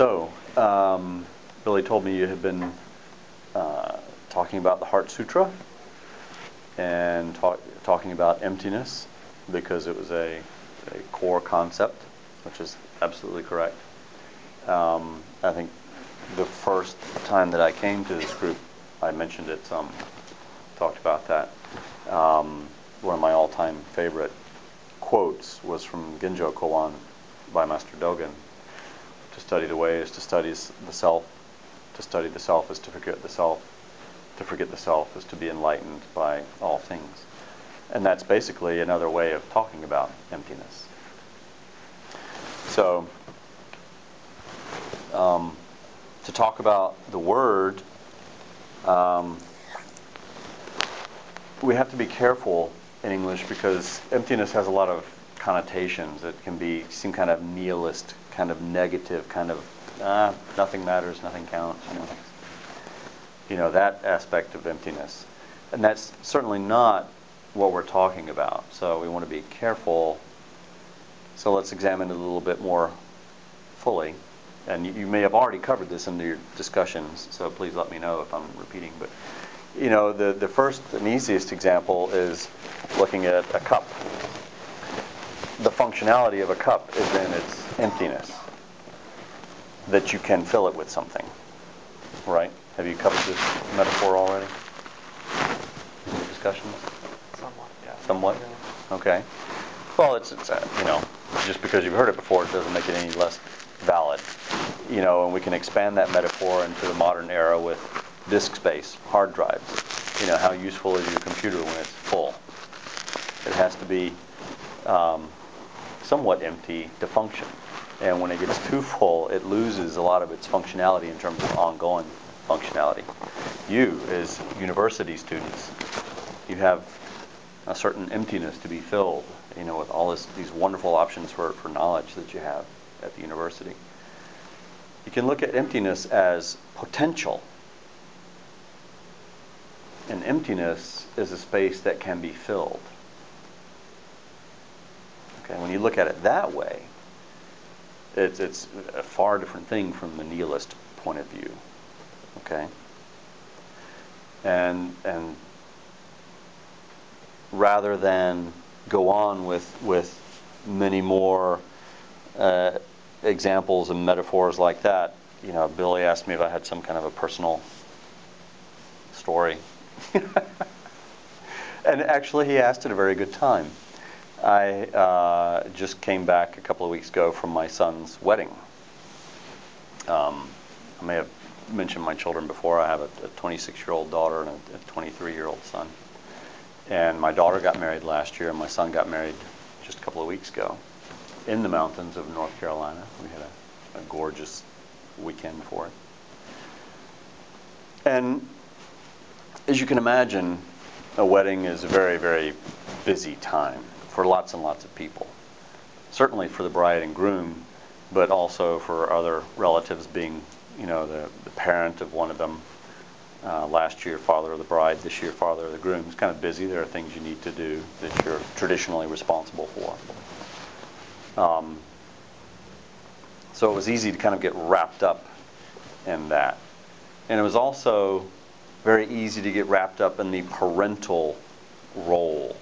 So, um, Billy told me you had been uh, talking about the Heart Sutra and talk, talking about emptiness because it was a, a core concept, which is absolutely correct. Um, I think the first time that I came to this group, I mentioned it some, talked about that. Um, one of my all-time favorite quotes was from Genjo Koan by Master Dogen. Study the way is to study the self. To study the self is to forget the self. To forget the self is to be enlightened by all things. And that's basically another way of talking about emptiness. So, um, to talk about the word, um, we have to be careful in English because emptiness has a lot of connotations. It can be seem kind of nihilist, kind of negative, kind of ah, nothing matters, nothing counts. You know, you know that aspect of emptiness, and that's certainly not what we're talking about. So we want to be careful. So let's examine it a little bit more fully. And you, you may have already covered this in your discussions, so please let me know if I'm repeating. But you know, the, the first and easiest example is looking at a cup. The functionality of a cup is in its emptiness, that you can fill it with something. Right? Have you covered this metaphor already? Any discussions? Somewhat, yeah. Somewhat? Okay. Well, it's, it's uh, you know, just because you've heard it before, it doesn't make it any less valid. You know, and we can expand that metaphor into the modern era with disk space, hard drives. You know, how useful is your computer when it's full? It has to be um, somewhat empty to function. And when it gets too full, it loses a lot of its functionality in terms of ongoing functionality. You, as university students, you have a certain emptiness to be filled, you know, with all this, these wonderful options for, for knowledge that you have at the university. You can look at emptiness as potential and emptiness is a space that can be filled. Okay, when you look at it that way, it's, it's a far different thing from the nihilist point of view. Okay? And, and rather than go on with, with many more uh, examples and metaphors like that, you know, Billy asked me if I had some kind of a personal story and actually, he asked at a very good time. I uh, just came back a couple of weeks ago from my son's wedding. Um, I may have mentioned my children before. I have a 26 year old daughter and a 23 year old son. And my daughter got married last year, and my son got married just a couple of weeks ago in the mountains of North Carolina. We had a, a gorgeous weekend for it. And as you can imagine, a wedding is a very, very busy time for lots and lots of people. Certainly for the bride and groom, but also for other relatives being, you know, the, the parent of one of them. Uh, last year, father of the bride, this year, father of the groom. It's kind of busy. There are things you need to do that you're traditionally responsible for. Um, so it was easy to kind of get wrapped up in that. And it was also very easy to get wrapped up in the parental role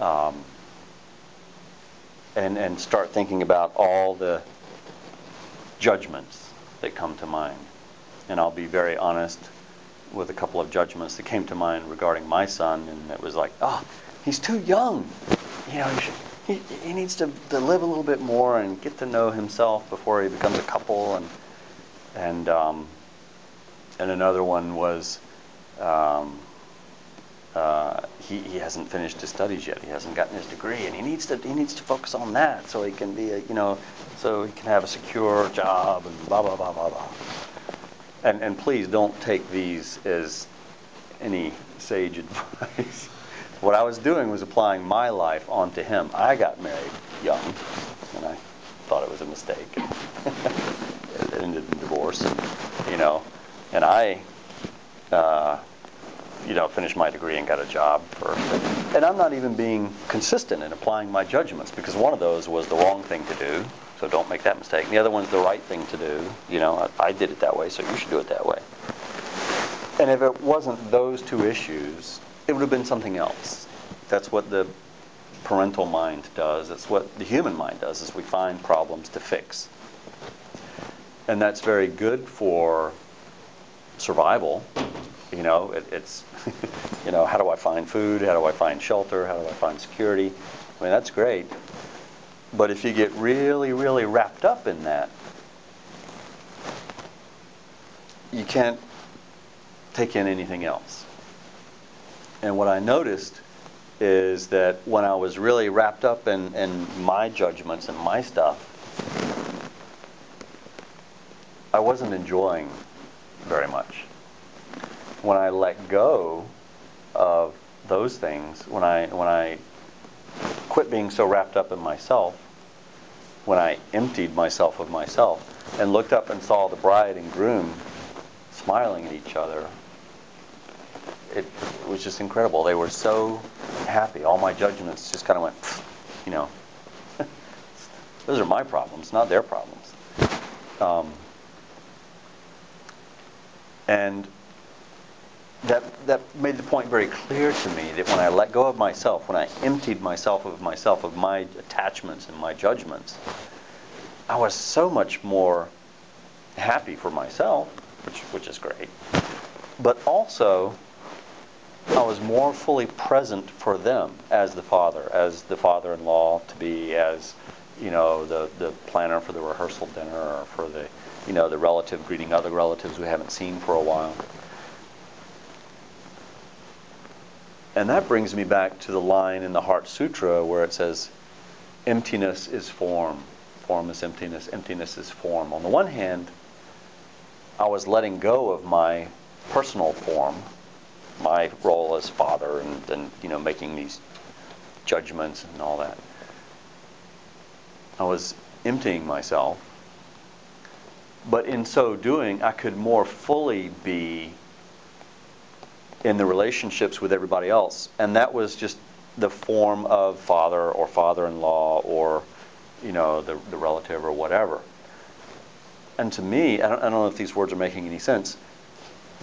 um, and, and start thinking about all the judgments that come to mind. And I'll be very honest with a couple of judgments that came to mind regarding my son, and it was like, oh, he's too young. You know, he, should, he, he needs to, to live a little bit more and get to know himself before he becomes a couple. And, and um, and another one was um, uh, he, he hasn't finished his studies yet. He hasn't gotten his degree, and he needs to he needs to focus on that so he can be a you know so he can have a secure job and blah blah blah blah blah. And and please don't take these as any sage advice. what I was doing was applying my life onto him. I got married young, and I thought it was a mistake. it ended in divorce, you know and I, uh, finished my degree and got a job for And I'm not even being consistent in applying my judgments because one of those was the wrong thing to do, so don't make that mistake. And the other one's the right thing to do. You know, I, I did it that way, so you should do it that way. And if it wasn't those two issues, it would have been something else. That's what the parental mind does. That's what the human mind does, is we find problems to fix. And that's very good for survival. You know, it, it's, you know, how do I find food? How do I find shelter? How do I find security? I mean, that's great. But if you get really, really wrapped up in that, you can't take in anything else. And what I noticed is that when I was really wrapped up in, in my judgments and my stuff, I wasn't enjoying very much. When I let go of those things, when I when I quit being so wrapped up in myself, when I emptied myself of myself and looked up and saw the bride and groom smiling at each other, it, was just incredible. They were so happy. All my judgments just kind of went, you know, those are my problems, not their problems. Um, and that, that made the point very clear to me that when I let go of myself, when I emptied myself of myself, of my attachments and my judgments, I was so much more happy for myself, which, which is great. But also, I was more fully present for them as the father, as the father-in-law to be, as you know, the the planner for the rehearsal dinner, or for the you know the relative greeting other relatives we haven't seen for a while. And that brings me back to the line in the Heart Sutra where it says, "Emptiness is form, form is emptiness, emptiness is form." On the one hand, I was letting go of my personal form my role as father and, and you know making these judgments and all that. I was emptying myself, but in so doing, I could more fully be in the relationships with everybody else, and that was just the form of father or father-in-law or you know the, the relative or whatever. And to me, I don't, I don't know if these words are making any sense,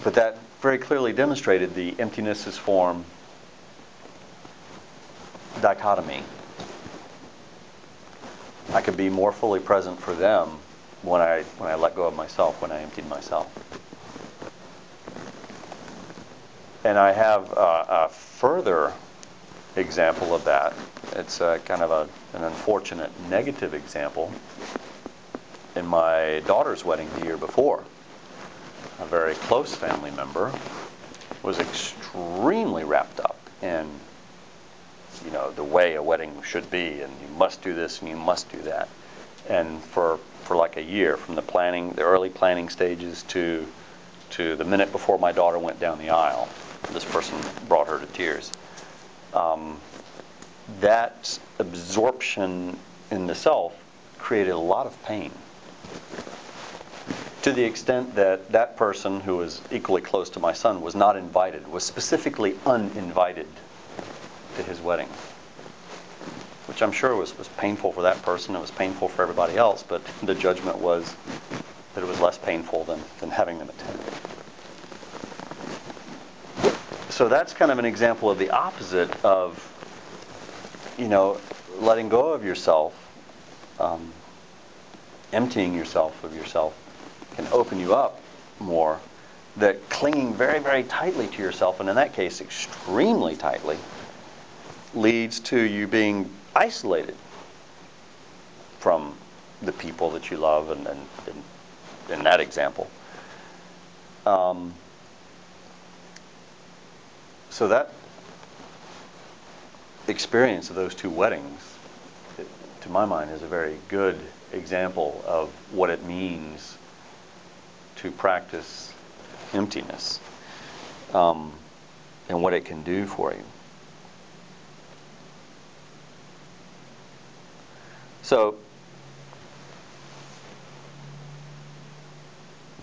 but that very clearly demonstrated the emptiness is form dichotomy. I could be more fully present for them when I when I let go of myself, when I emptied myself. And I have a, a further example of that. It's kind of a, an unfortunate negative example in my daughter's wedding the year before a very close family member, was extremely wrapped up in, you know, the way a wedding should be, and you must do this and you must do that. And for for like a year, from the planning, the early planning stages to to the minute before my daughter went down the aisle, this person brought her to tears. Um, that absorption in the self created a lot of pain to the extent that that person who was equally close to my son was not invited, was specifically uninvited to his wedding. Which I'm sure was, was painful for that person, it was painful for everybody else, but the judgment was that it was less painful than, than having them attend. So that's kind of an example of the opposite of, you know, letting go of yourself, um, emptying yourself of yourself can open you up more, that clinging very, very tightly to yourself, and in that case, extremely tightly, leads to you being isolated from the people that you love, and, and, and in that example. Um, so that experience of those two weddings, to my mind, is a very good example of what it means to practice emptiness um, and what it can do for you. So,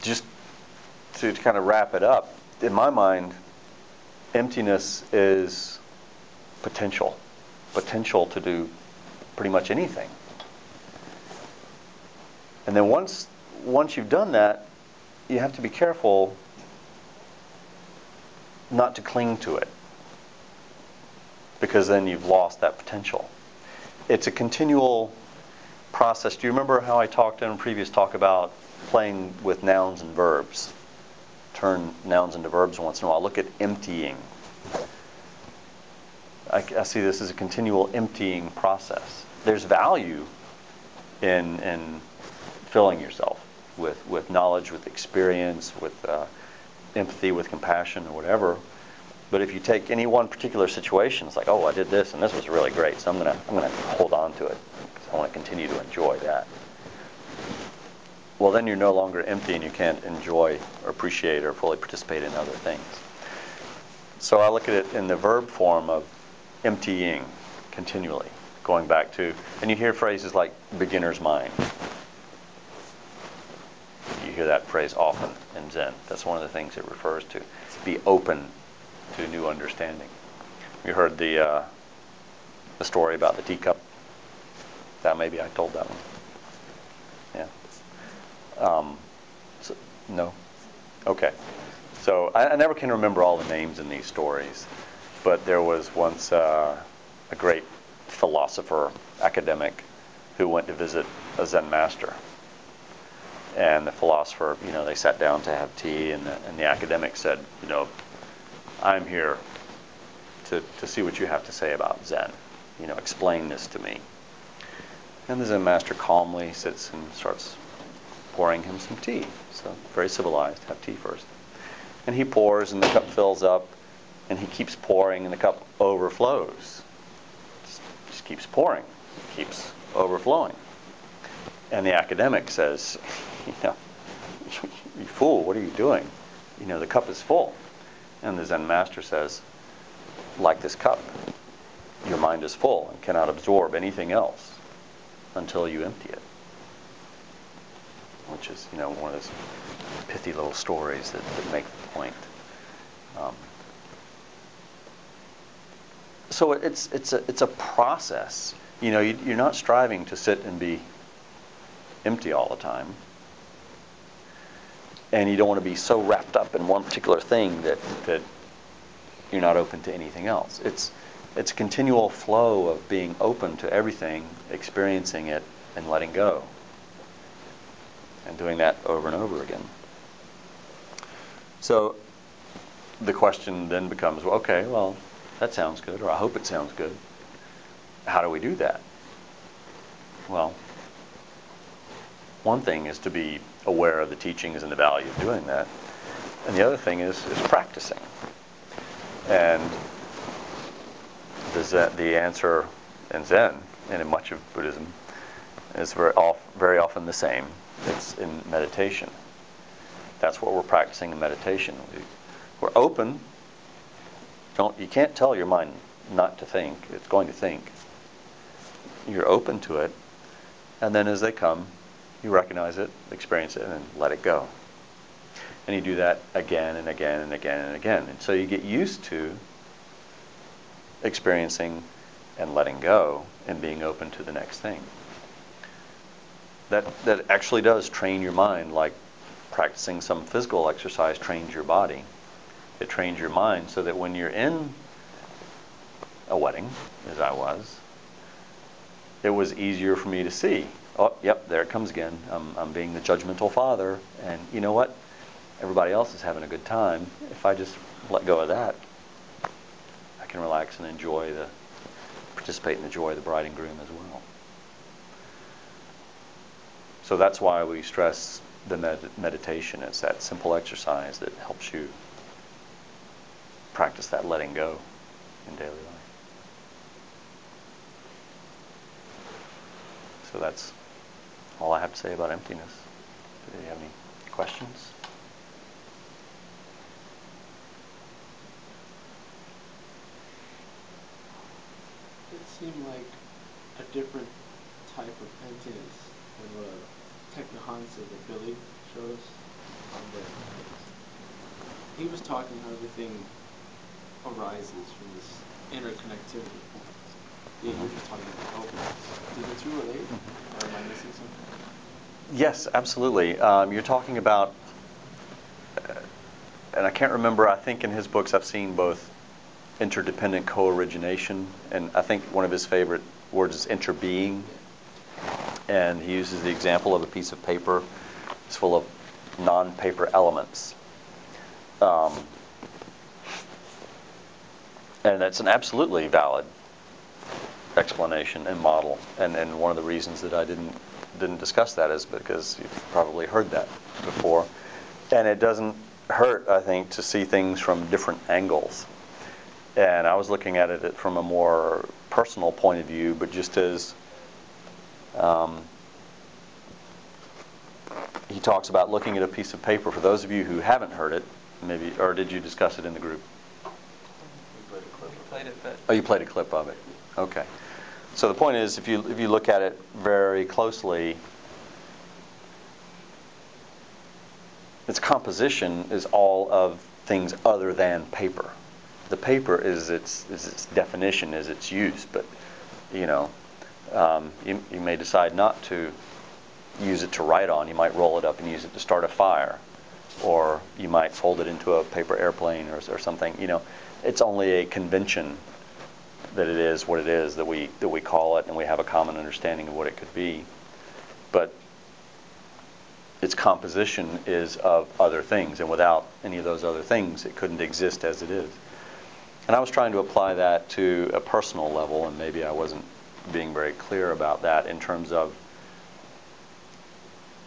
just to, to kind of wrap it up, in my mind, emptiness is potential, potential to do pretty much anything. And then once once you've done that, you have to be careful not to cling to it because then you've lost that potential. It's a continual process. Do you remember how I talked in a previous talk about playing with nouns and verbs? Turn nouns into verbs once in a while. Look at emptying. I, I see this as a continual emptying process. There's value in in filling yourself with with knowledge, with experience, with uh, empathy, with compassion, or whatever. But if you take any one particular situation, it's like, oh, I did this and this was really great, so I'm gonna I'm gonna hold on to it because I want to continue to enjoy that. Well, then you're no longer empty and you can't enjoy or appreciate or fully participate in other things. So I look at it in the verb form of emptying continually, going back to, and you hear phrases like beginner's mind. You hear that phrase often in Zen. That's one of the things it refers to. Be open to new understanding. You heard the uh, the story about the teacup. That maybe I told that one. Um, so, no. Okay. So I, I, never can remember all the names in these stories, but there was once uh, a great philosopher, academic, who went to visit a Zen master. And the philosopher, you know, they sat down to have tea, and the, and the academic said, you know, I'm here to, to see what you have to say about Zen. You know, explain this to me. And the Zen master calmly sits and starts pouring him some tea. So very civilized, have tea first. And he pours and the cup fills up and he keeps pouring and the cup overflows. Just, just keeps pouring, keeps overflowing. And the academic says, you know, you fool, what are you doing? You know, the cup is full. And the Zen master says, like this cup, your mind is full and cannot absorb anything else until you empty it. Which is, you know, one of those pithy little stories that, that make the point. Um, so it's it's a it's a process. You know, you, you're not striving to sit and be empty all the time and you don't want to be so wrapped up in one particular thing that that you're not open to anything else. It's it's a continual flow of being open to everything, experiencing it, and letting go, and doing that over and over again. So the question then becomes, well, okay, well, that sounds good, or I hope it sounds good. How do we do that? Well, one thing is to be aware of the teachings and the value of doing that. And the other thing is, is practicing. And the, the answer in Zen and in much of Buddhism is very often the same. It's in meditation. That's what we're practicing in meditation. We, we're open. Don't you can't tell your mind not to think. It's going to think. You're open to it, and then as they come, you recognize it, experience it, and let it go. And you do that again and again and again and again. And so you get used to experiencing and letting go and being open to the next thing. That, that actually does train your mind like practicing some physical exercise trains your body. It trains your mind so that when you're in a wedding, as I was, it was easier for me to see oh, yep, there it comes again. I'm, I'm being the judgmental father. And you know what? Everybody else is having a good time. If I just let go of that, I can relax and enjoy the, participate in the joy of the bride and groom as well. So that's why we stress the med- meditation. It's that simple exercise that helps you practice that letting go in daily life. So that's all I have to say about emptiness. Do you have any questions? It seemed like a different type of emptiness than what Said that Billy showed us on the He was talking how everything arises from this interconnectivity. Yeah, you're just talking about openness. Do the two relate, or am I missing something? Yes, absolutely. Um, you're talking about, uh, and I can't remember. I think in his books I've seen both interdependent co-origination, and I think one of his favorite words is interbeing. And he uses the example of a piece of paper. It's full of non-paper elements. Um, and that's an absolutely valid explanation and model. And, and one of the reasons that I didn't didn't discuss that is because you've probably heard that before. And it doesn't hurt, I think, to see things from different angles. And I was looking at it from a more personal point of view, but just as Um, he talks about looking at a piece of paper. For those of you who haven't heard it, maybe, or did you discuss it in the group? We played a clip. We played it, Oh, you played a clip of it. Okay. So the point is, if you if you look at it very closely, its composition is all of things other than paper. The paper is its is its definition, is its use, but you know, um, you, you may decide not to use it to write on. You might roll it up and use it to start a fire, or you might fold it into a paper airplane or, or something. You know, it's only a convention that it is what it is that we that we call it, and we have a common understanding of what it could be. But its composition is of other things, and without any of those other things, it couldn't exist as it is. And I was trying to apply that to a personal level, and maybe I wasn't being very clear about that in terms of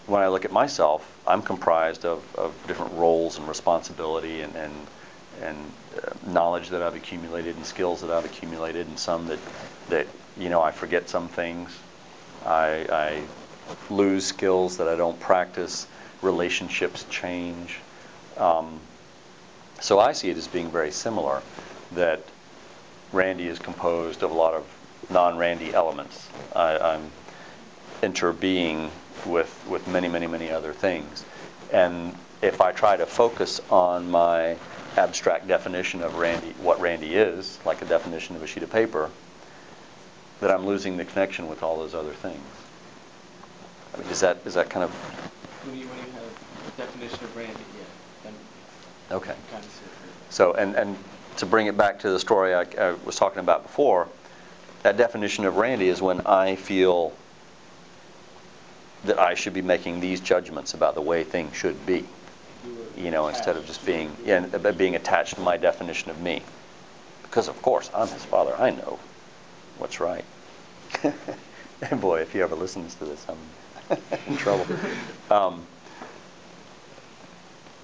when I look at myself, I'm comprised of, of different roles and responsibility and, and, and uh, knowledge that I've accumulated and skills that I've accumulated, and some that, that you know, I forget some things. I, I lose skills that I don't practice. Relationships change. Um, so I see it as being very similar that Randy is composed of a lot of non-Randy elements. I, I'm interbeing with, with many, many, many other things. And if I try to focus on my abstract definition of Randy, what Randy is, like a definition of a sheet of paper, that I'm losing the connection with all those other things. I mean, is that is that kind of When you when you have a definition of Randy, yeah, then okay? Kind of. So, and, and to bring it back to the story I, I was talking about before, that definition of Randy is when I feel that I should be making these judgments about the way things should be, You know, instead of just being, yeah, being attached to my definition of me. Because of course, I'm his father. I know what's right. and boy, if he ever listens to this, I'm in trouble. Um,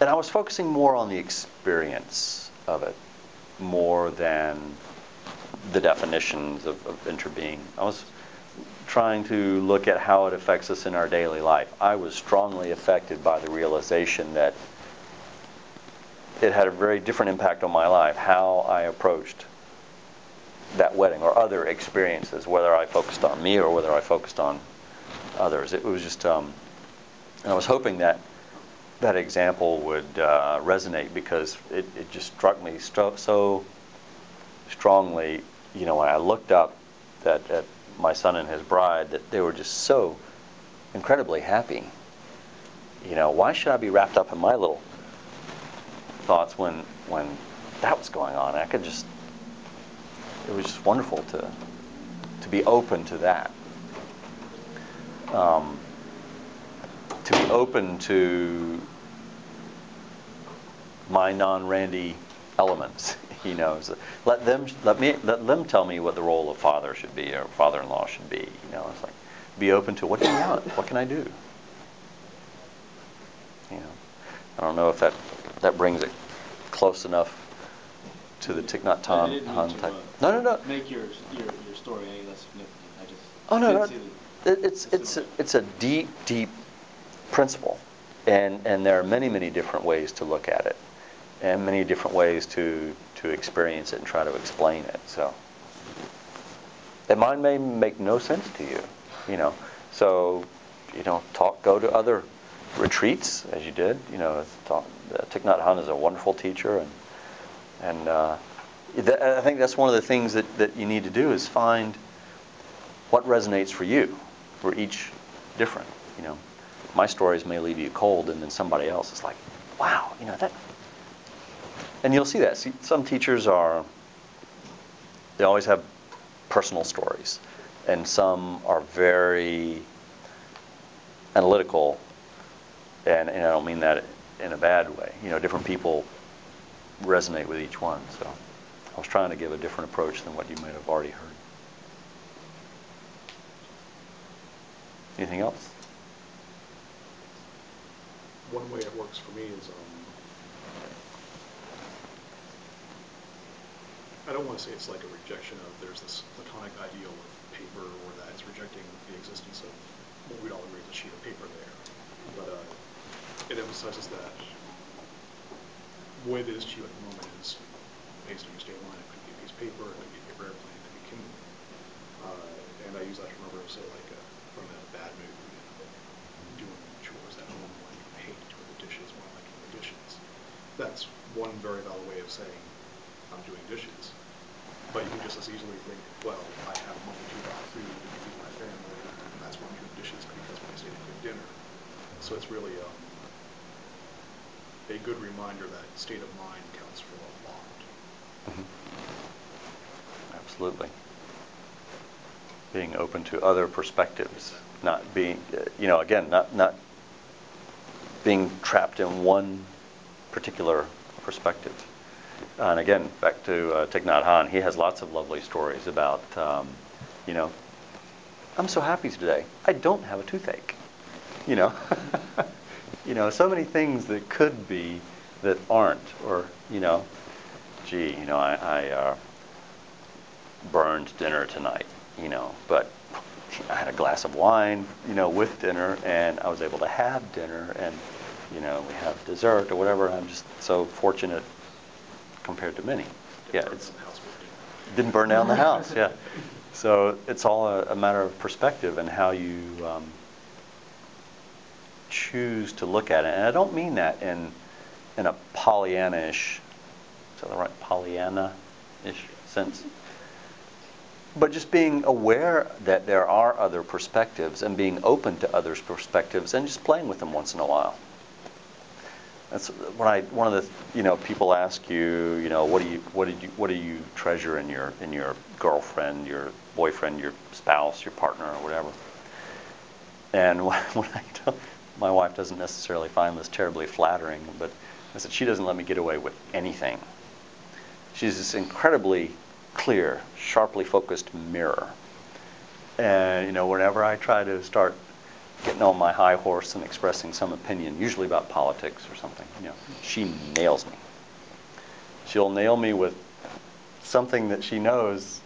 and I was focusing more on the experience of it more than the definitions of, of interbeing. I was trying to look at how it affects us in our daily life. I was strongly affected by the realization that it had a very different impact on my life, how I approached that wedding or other experiences, whether I focused on me or whether I focused on others. It was just, um, and I was hoping that that example would uh, resonate because it, it just struck me so strongly, you know, when I looked up at my son and his bride, that they were just so incredibly happy. You know, why should I be wrapped up in my little thoughts when when that was going on? I could just it was just wonderful to to be open to that. Um, to be open to my non-Randy elements. He knows. Let them let me let them tell me what the role of father should be or father-in-law should be. You know, it's like be open to what do you want? What can I do? You know, I don't know if that that brings it close enough to the Thich Nhat I Hanh didn't Hanh to, type. uh, No, no, no. Make your your your story any less significant. I just Oh no, no. the, It, it's it's a, it's a deep, deep principle, and and there are many, many different ways to look at it, and many different ways to to experience it and try to explain it. So, and mine may make no sense to you, you know. So, you know, talk, go to other retreats as you did. You know, talk, uh, Thich Nhat Hanh is a wonderful teacher, and and uh, I think that's one of the things that, that you need to do is find what resonates for you. We're each different, you know. My stories may leave you cold, and then somebody else is like, wow, you know, that. And you'll see that. See, some teachers are, they always have personal stories, and some are very analytical, and, and I don't mean that in a bad way. You know, different people resonate with each one. So I was trying to give a different approach than what you might have already heard. Anything else? One way it works for me is um, I don't want to say it's like a rejection of there's this platonic ideal of paper or that it's rejecting the existence of what we'd all agree is a sheet of paper there. But uh, it emphasizes that the way that is to you at the moment is based on your state of mind. It could be a piece of paper, it could be a paper airplane, it could be Kindle. Uh, and I use that to remember, say, like, uh, I'm in a bad mood, doing chores at home, like I hate doing the dishes when I like doing the dishes. That's one very valid way of saying I'm doing dishes. But you can just as easily think, well, I have money to buy food to feed my family, and that's I'm doing dishes because when I say to cook dinner. So it's really um, a good reminder that state of mind counts for a lot. Mm-hmm. Absolutely. Being open to other perspectives, not being, you know, again, not not being trapped in one particular perspective. And again, back to uh, Thich Nhat Hanh, he has lots of lovely stories about, um, you know, I'm so happy today. I don't have a toothache. You know, you know, so many things that could be that aren't, or you know, gee, you know, I, I uh, burned dinner tonight, you know, but I had a glass of wine, you know, with dinner, and I was able to have dinner, and you know, we have dessert or whatever. I'm just so fortunate compared to many. Didn't yeah, it's didn't burn down the house. Yeah, so it's all a, a matter of perspective and how you um, choose to look at it. And I don't mean that in in a Pollyanna-ish, is that the right Pollyanna-ish sense? But just being aware that there are other perspectives and being open to others' perspectives and just playing with them once in a while. That's when I one of the you know people ask you you know what do you what did you what do you treasure in your in your girlfriend your boyfriend your spouse your partner or whatever? And when, I tell, my wife doesn't necessarily find this terribly flattering but I said she doesn't let me get away with anything. She's this incredibly clear sharply focused mirror. And you know whenever I try to start getting on my high horse and expressing some opinion, usually about politics or something. You know, she nails me. She'll nail me with something that she knows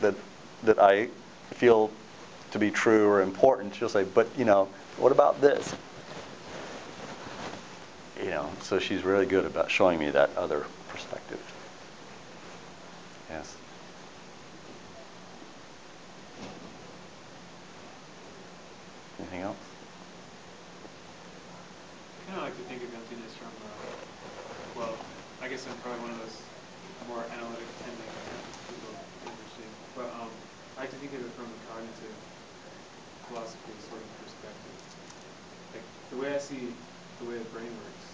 that that I feel to be true or important. She'll say, "But you know, what about this?" You know, so she's really good about showing me that other perspective. Yes. Anything else? I kind of like to think of emptiness from, uh, well, I guess I'm probably one of those more analytic tending people interesting, but um, I like to think of it from a cognitive philosophy sort of perspective. Like the way I see the way the brain works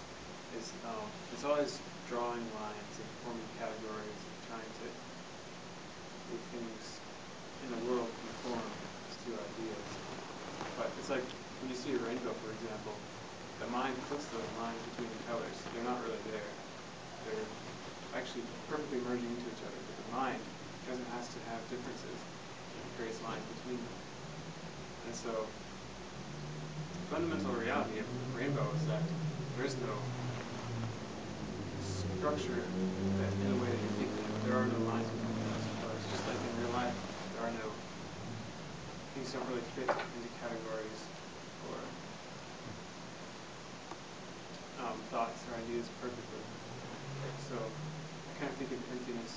is um, it's always drawing lines and forming categories and trying to make things in the world conform to ideas. But it's like when you see a rainbow, for example, the mind puts those lines between the colors. They're not really there. They're actually perfectly merging into each other, but the mind doesn't have to have differences. It creates lines between them. And so the fundamental reality of the rainbow is that there is no structure that in a way that you're thinking of. There are no lines between those colors. Just like in real life, there are no things don't really fit into categories or um, thoughts or ideas perfectly. So I kind of think of emptiness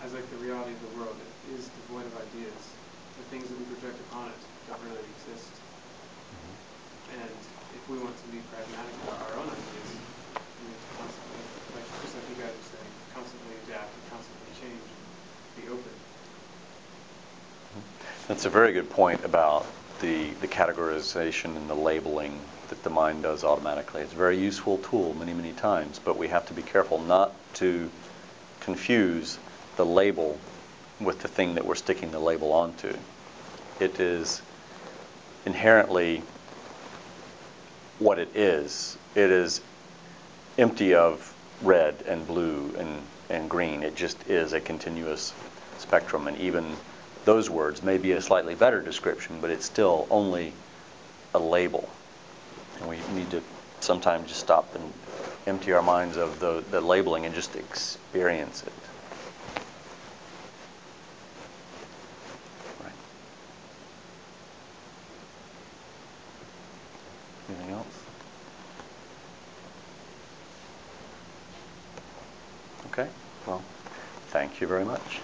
as like the reality of the world. It is devoid of ideas. The things that we project upon it don't really exist. And if we want to be pragmatic about our own ideas, we need to constantly, like just like you guys are saying, constantly it's a very good point about the, the categorization and the labeling that the mind does automatically. It's a very useful tool many, many times, but we have to be careful not to confuse the label with the thing that we're sticking the label onto. It is inherently what it is. It is empty of red and blue and, and green. It just is a continuous spectrum. And even those words may be a slightly better description, but it's still only a label. And we need to sometimes just stop and empty our minds of the, the labeling and just experience it. Anything else? Okay. Well, thank you very much.